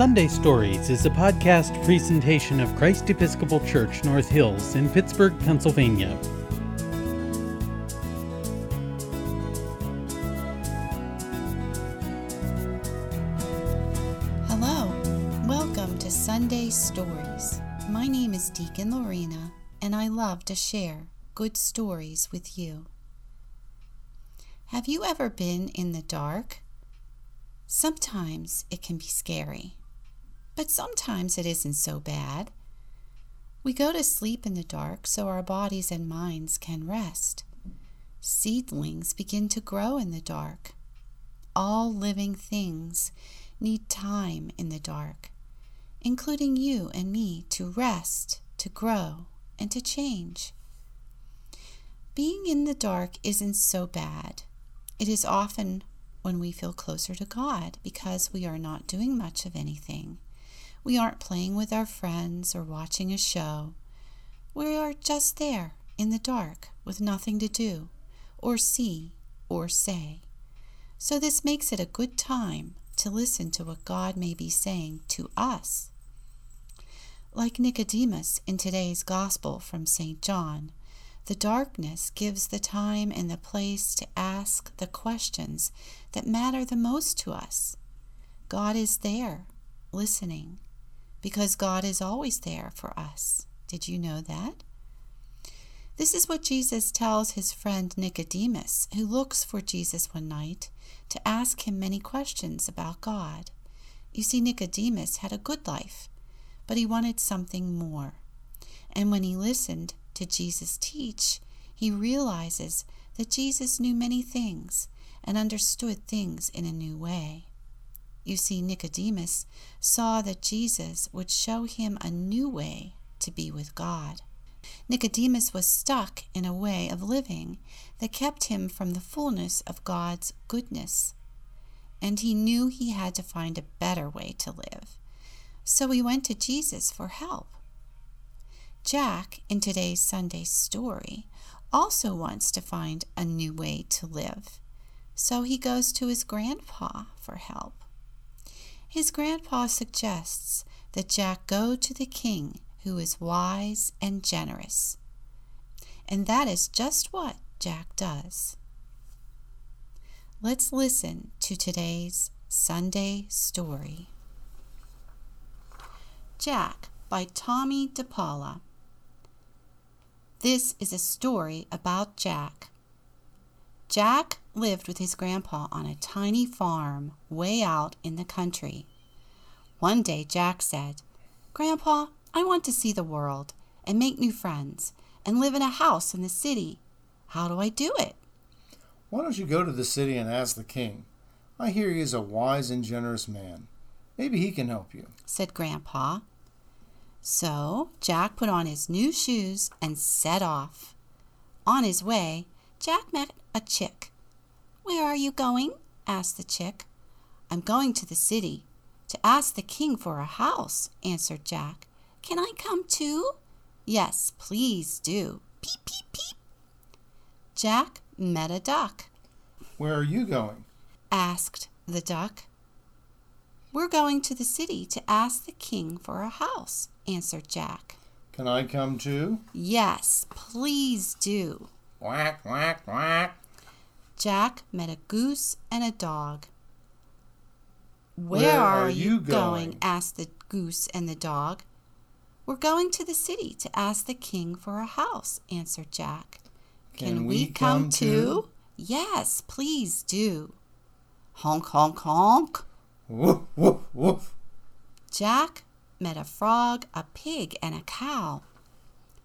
Sunday Stories is a podcast presentation of Christ Episcopal Church North Hills in Pittsburgh, Pennsylvania. Hello, welcome to Sunday Stories. My name is Deacon Lorena, and I love to share good stories with you. Have you ever been in the dark? Sometimes it can be scary, but sometimes it isn't so bad. We go to sleep in the dark so our bodies and minds can rest. Seedlings begin to grow in the dark. All living things need time in the dark, including you and me to rest, to grow, and to change. Being in the dark isn't so bad. It is often when we feel closer to God because we are not doing much of anything. We aren't playing with our friends or watching a show. We are just there in the dark with nothing to do, or see, or say. So, this makes it a good time to listen to what God may be saying to us. Like Nicodemus in today's Gospel from St. John, the darkness gives the time and the place to ask the questions that matter the most to us. God is there, listening, because God is always there for us. Did you know that? This is what Jesus tells his friend Nicodemus, who looks for Jesus one night to ask him many questions about God. You see, Nicodemus had a good life, but he wanted something more. And when he listened to Jesus teach, he realizes that Jesus knew many things and understood things in a new way. You see, Nicodemus saw that Jesus would show him a new way to be with God. Nicodemus was stuck in a way of living that kept him from the fullness of God's goodness, and he knew he had to find a better way to live. So he went to Jesus for help. Jack, in today's Sunday story, also wants to find a new way to live. So he goes to his grandpa for help. His grandpa suggests that Jack go to the king who is wise and generous. And that is just what Jack does. Let's listen to today's Sunday story. Jack by Tomie DePaola. This is a story about Jack. Jack lived with his grandpa on a tiny farm way out in the country. One day Jack said, Grandpa, I want to see the world and make new friends and live in a house in the city. How do I do it? Why don't you go to the city and ask the king? I hear he is a wise and generous man. Maybe he can help you, said Grandpa. So Jack put on his new shoes and set off. On his way, Jack met a chick. Where are you going? asked the chick. I'm going to the city to ask the king for a house, answered Jack. Can I come too? Yes, please do. Peep, peep, peep. Jack met a duck. Where are you going? asked the duck. We're going to the city to ask the king for a house, answered Jack. Can I come too? Yes, please do. Quack, quack, quack. Jack met a goose and a dog. Where Where, are are, you going? going? asked the goose and the dog. We're going to the city to ask the king for a house, answered Jack. Can we come too? Yes, please do. Honk, honk, honk. Woof, woof, woof. Jack met a frog, a pig, and a cow.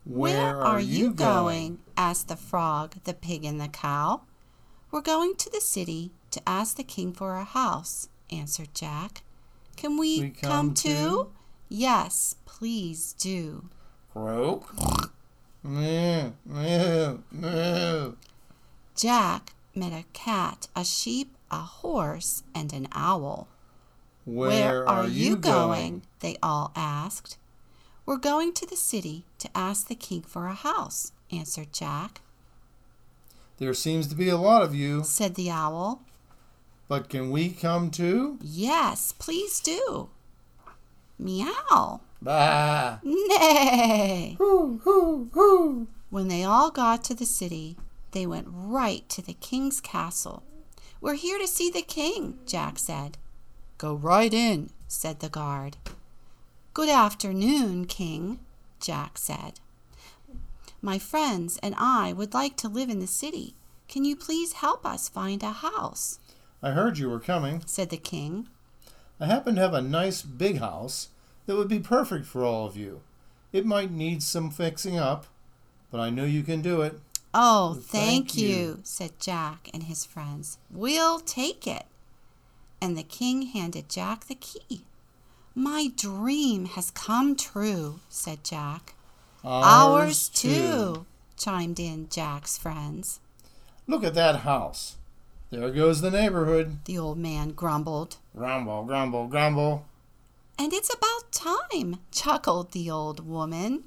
Where, are you going? asked the frog, the pig, and the cow. We're going to the city to ask the king for a house, answered Jack. Can we, We come, come too? too? Yes, please do. Croak. Moo, moo, moo. Jack met a cat, a sheep, a horse, and an owl. Where, are, you going? They all asked. We're going to the city to ask the king for a house, answered Jack. There seems to be a lot of you, Said the owl. but can we come too? Yes, please do. Meow. Bah! Nay. Hoo, hoo, hoo! When they all got to the city, they went right to the king's castle. We're here to see the king, Jack said. Go right in, said the guard. Good afternoon, king, Jack said. My friends and I would like to live in the city. Can you please help us find a house? I heard you were coming. said the king. I happen to have a nice big house that would be perfect for all of you. It might need some fixing up, but I know you can do it. Oh, Thank thank, you, you. said Jack and his friends. We'll take it. And the king handed Jack the key. My dream has come true, said Jack. Ours too, chimed in Jack's friends. Look at that house. There goes the neighborhood. The old man grumbled. Grumble, grumble, grumble. And it's about time, chuckled the old woman.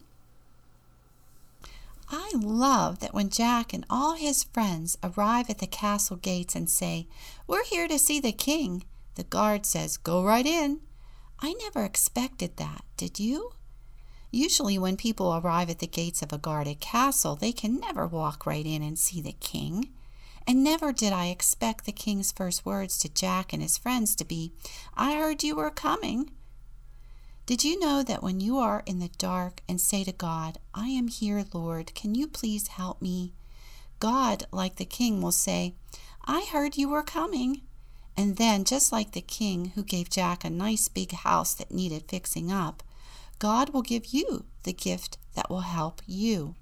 I love that when Jack and all his friends arrive at the castle gates and say, We're here to see the king, the guard says, Go right in. I never expected that, did you? Usually, when people arrive at the gates of a guarded castle, they can never walk right in and see the king. And never did I expect the king's first words to Jack and his friends to be, I heard you were coming. Did you know that when you are in the dark and say to God, I am here, Lord, can you please help me? God, like the king, will say, I heard you were coming. And then, just like the king who gave Jack a nice big house that needed fixing up, God will give you the gift that will help you.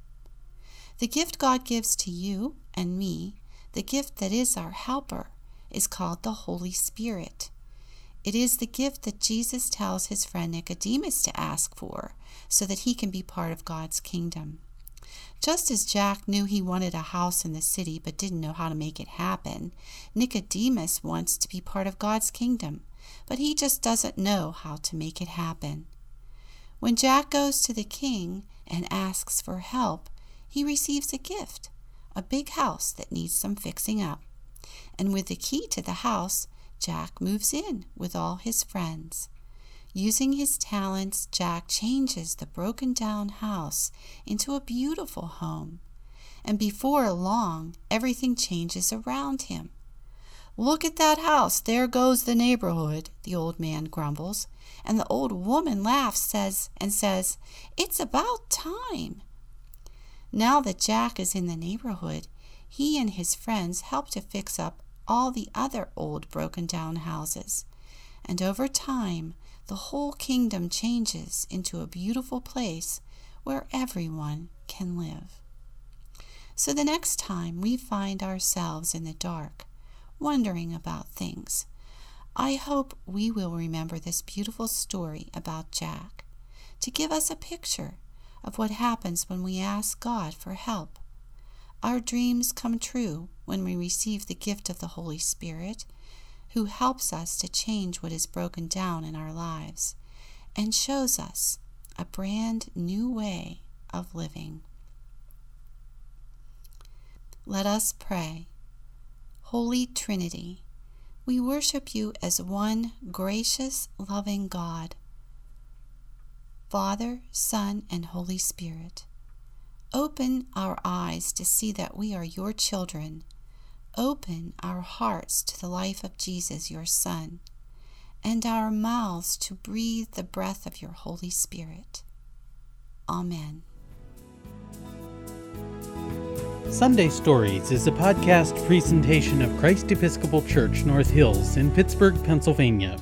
The gift God gives to you and me, the gift that is our helper, is called the Holy Spirit. It is the gift that Jesus tells his friend Nicodemus to ask for so that he can be part of God's kingdom. Just as Jack knew he wanted a house in the city but didn't know how to make it happen, Nicodemus wants to be part of God's kingdom, but he just doesn't know how to make it happen. When Jack goes to the king and asks for help, he receives a gift a big house that needs some fixing up. And with the key to the house, Jack moves in with all his friends. Using his talents, Jack changes the broken down house into a beautiful home. And before long, everything changes around him. Look at that house. There goes the neighborhood, the old man grumbles. And the old woman laughs says and says, It's about time. Now that Jack is in the neighborhood, he and his friends help to fix up all the other old broken down houses. And over time, the whole kingdom changes into a beautiful place where everyone can live. So the next time we find ourselves in the dark, wondering about things, I hope we will remember this beautiful story about Jack to give us a picture of what happens when we ask God for help. Our dreams come true when we receive the gift of the Holy Spirit, who helps us to change what is broken down in our lives and shows us a brand new way of living. Let us pray. Holy Trinity, we worship you as one gracious, loving God. Father, Son, and Holy Spirit. Open our eyes to see that we are your children. Open our hearts to the life of Jesus, your Son, and our mouths to breathe the breath of your Holy Spirit. Amen. Sunday Stories is a podcast presentation of Christ Episcopal Church North Hills in Pittsburgh, Pennsylvania.